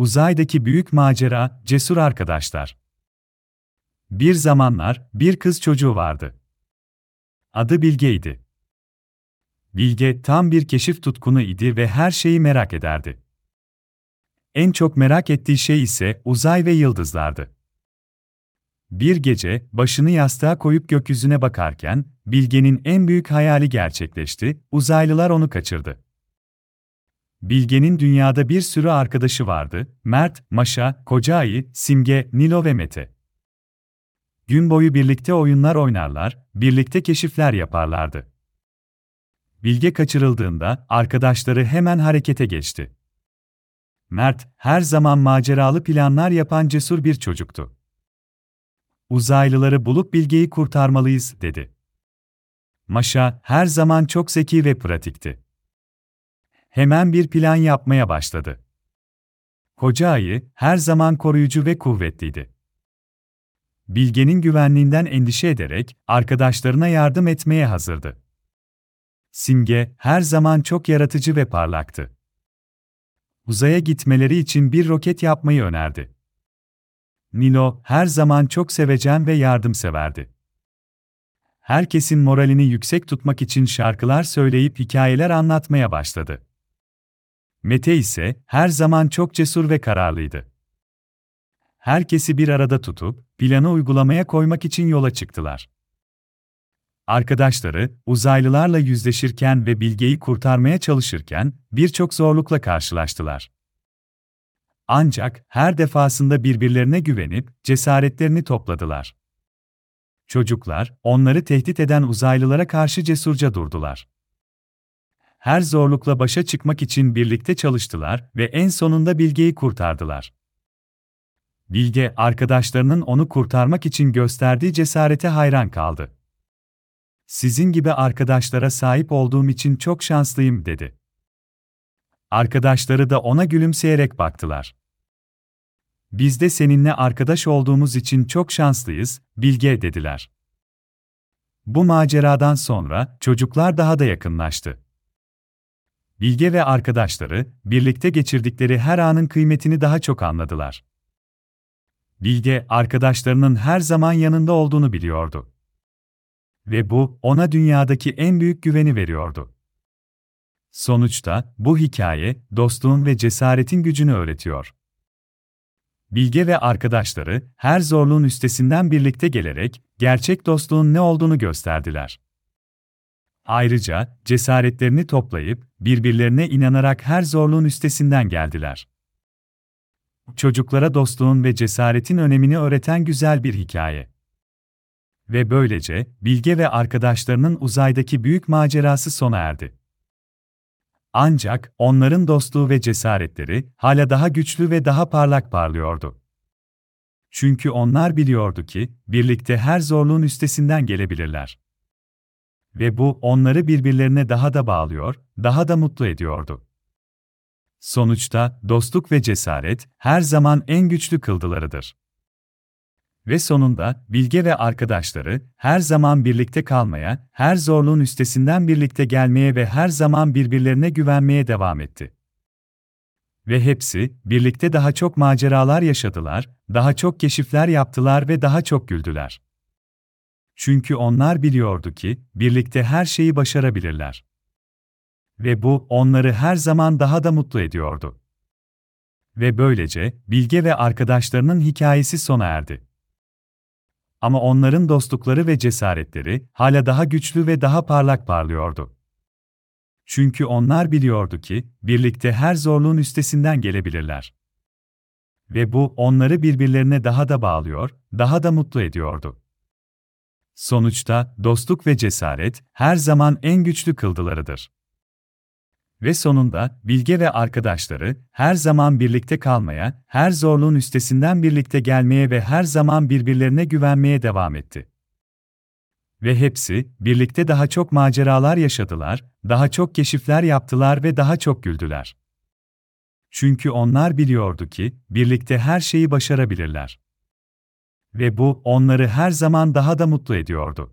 Uzaydaki büyük macera, cesur arkadaşlar. Bir zamanlar bir kız çocuğu vardı. Adı Bilge'ydi. Bilge tam bir keşif tutkunu idi ve her şeyi merak ederdi. En çok merak ettiği şey ise uzay ve yıldızlardı. Bir gece başını yastığa koyup gökyüzüne bakarken Bilge'nin en büyük hayali gerçekleşti. Uzaylılar onu kaçırdı. Bilge'nin dünyada bir sürü arkadaşı vardı. Mert, Maşa, Koca Ayı, Simge, Nilo ve Mete. Gün boyu birlikte oyunlar oynarlar, birlikte keşifler yaparlardı. Bilge kaçırıldığında arkadaşları hemen harekete geçti. Mert, her zaman maceralı planlar yapan cesur bir çocuktu. Uzaylıları bulup Bilge'yi kurtarmalıyız, dedi. Maşa, her zaman çok zeki ve pratikti. Hemen bir plan yapmaya başladı. Koca ayı, her zaman koruyucu ve kuvvetliydi. Bilge'nin güvenliğinden endişe ederek, arkadaşlarına yardım etmeye hazırdı. Simge, her zaman çok yaratıcı ve parlaktı. Uzaya gitmeleri için bir roket yapmayı önerdi. Nilo, her zaman çok sevecen ve yardımseverdi. Herkesin moralini yüksek tutmak için şarkılar söyleyip hikayeler anlatmaya başladı. Mete ise her zaman çok cesur ve kararlıydı. Herkesi bir arada tutup planı uygulamaya koymak için yola çıktılar. Arkadaşları uzaylılarla yüzleşirken ve Bilge'yi kurtarmaya çalışırken birçok zorlukla karşılaştılar. Ancak her defasında birbirlerine güvenip cesaretlerini topladılar. Çocuklar, onları tehdit eden uzaylılara karşı cesurca durdular. Her zorlukla başa çıkmak için birlikte çalıştılar ve en sonunda Bilge'yi kurtardılar. Bilge, arkadaşlarının onu kurtarmak için gösterdiği cesarete hayran kaldı. Sizin gibi arkadaşlara sahip olduğum için çok şanslıyım, dedi. Arkadaşları da ona gülümseyerek baktılar. Biz de seninle arkadaş olduğumuz için çok şanslıyız, Bilge dediler. Bu maceradan sonra çocuklar daha da yakınlaştı. Bilge ve arkadaşları birlikte geçirdikleri her anın kıymetini daha çok anladılar. Bilge arkadaşlarının her zaman yanında olduğunu biliyordu. Ve bu ona dünyadaki en büyük güveni veriyordu. Sonuçta bu hikaye dostluğun ve cesaretin gücünü öğretiyor. Bilge ve arkadaşları her zorluğun üstesinden birlikte gelerek gerçek dostluğun ne olduğunu gösterdiler. Ayrıca cesaretlerini toplayıp birbirlerine inanarak her zorluğun üstesinden geldiler. Çocuklara dostluğun ve cesaretin önemini öğreten güzel bir hikaye. Ve böylece Bilge ve arkadaşlarının uzaydaki büyük macerası sona erdi. Ancak onların dostluğu ve cesaretleri hala daha güçlü ve daha parlak parlıyordu. Çünkü onlar biliyordu ki birlikte her zorluğun üstesinden gelebilirler. Ve bu onları birbirlerine daha da bağlıyor, daha da mutlu ediyordu. Sonuçta dostluk ve cesaret her zaman en güçlü kıldılarıdır. Ve sonunda Bilge ve arkadaşları her zaman birlikte kalmaya, her zorluğun üstesinden birlikte gelmeye ve her zaman birbirlerine güvenmeye devam etti. Ve hepsi birlikte daha çok maceralar yaşadılar, daha çok keşifler yaptılar ve daha çok güldüler. Çünkü onlar biliyordu ki birlikte her şeyi başarabilirler. Ve bu onları her zaman daha da mutlu ediyordu. Ve böylece Bilge ve arkadaşlarının hikayesi sona erdi. Ama onların dostlukları ve cesaretleri hala daha güçlü ve daha parlak parlıyordu. Çünkü onlar biliyordu ki birlikte her zorluğun üstesinden gelebilirler. Ve bu onları birbirlerine daha da bağlıyor, daha da mutlu ediyordu. Sonuçta dostluk ve cesaret her zaman en güçlü kıldılarıdır. Ve sonunda Bilge ve arkadaşları her zaman birlikte kalmaya, her zorluğun üstesinden birlikte gelmeye ve her zaman birbirlerine güvenmeye devam etti. Ve hepsi birlikte daha çok maceralar yaşadılar, daha çok keşifler yaptılar ve daha çok güldüler. Çünkü onlar biliyordu ki birlikte her şeyi başarabilirler. Ve bu onları her zaman daha da mutlu ediyordu.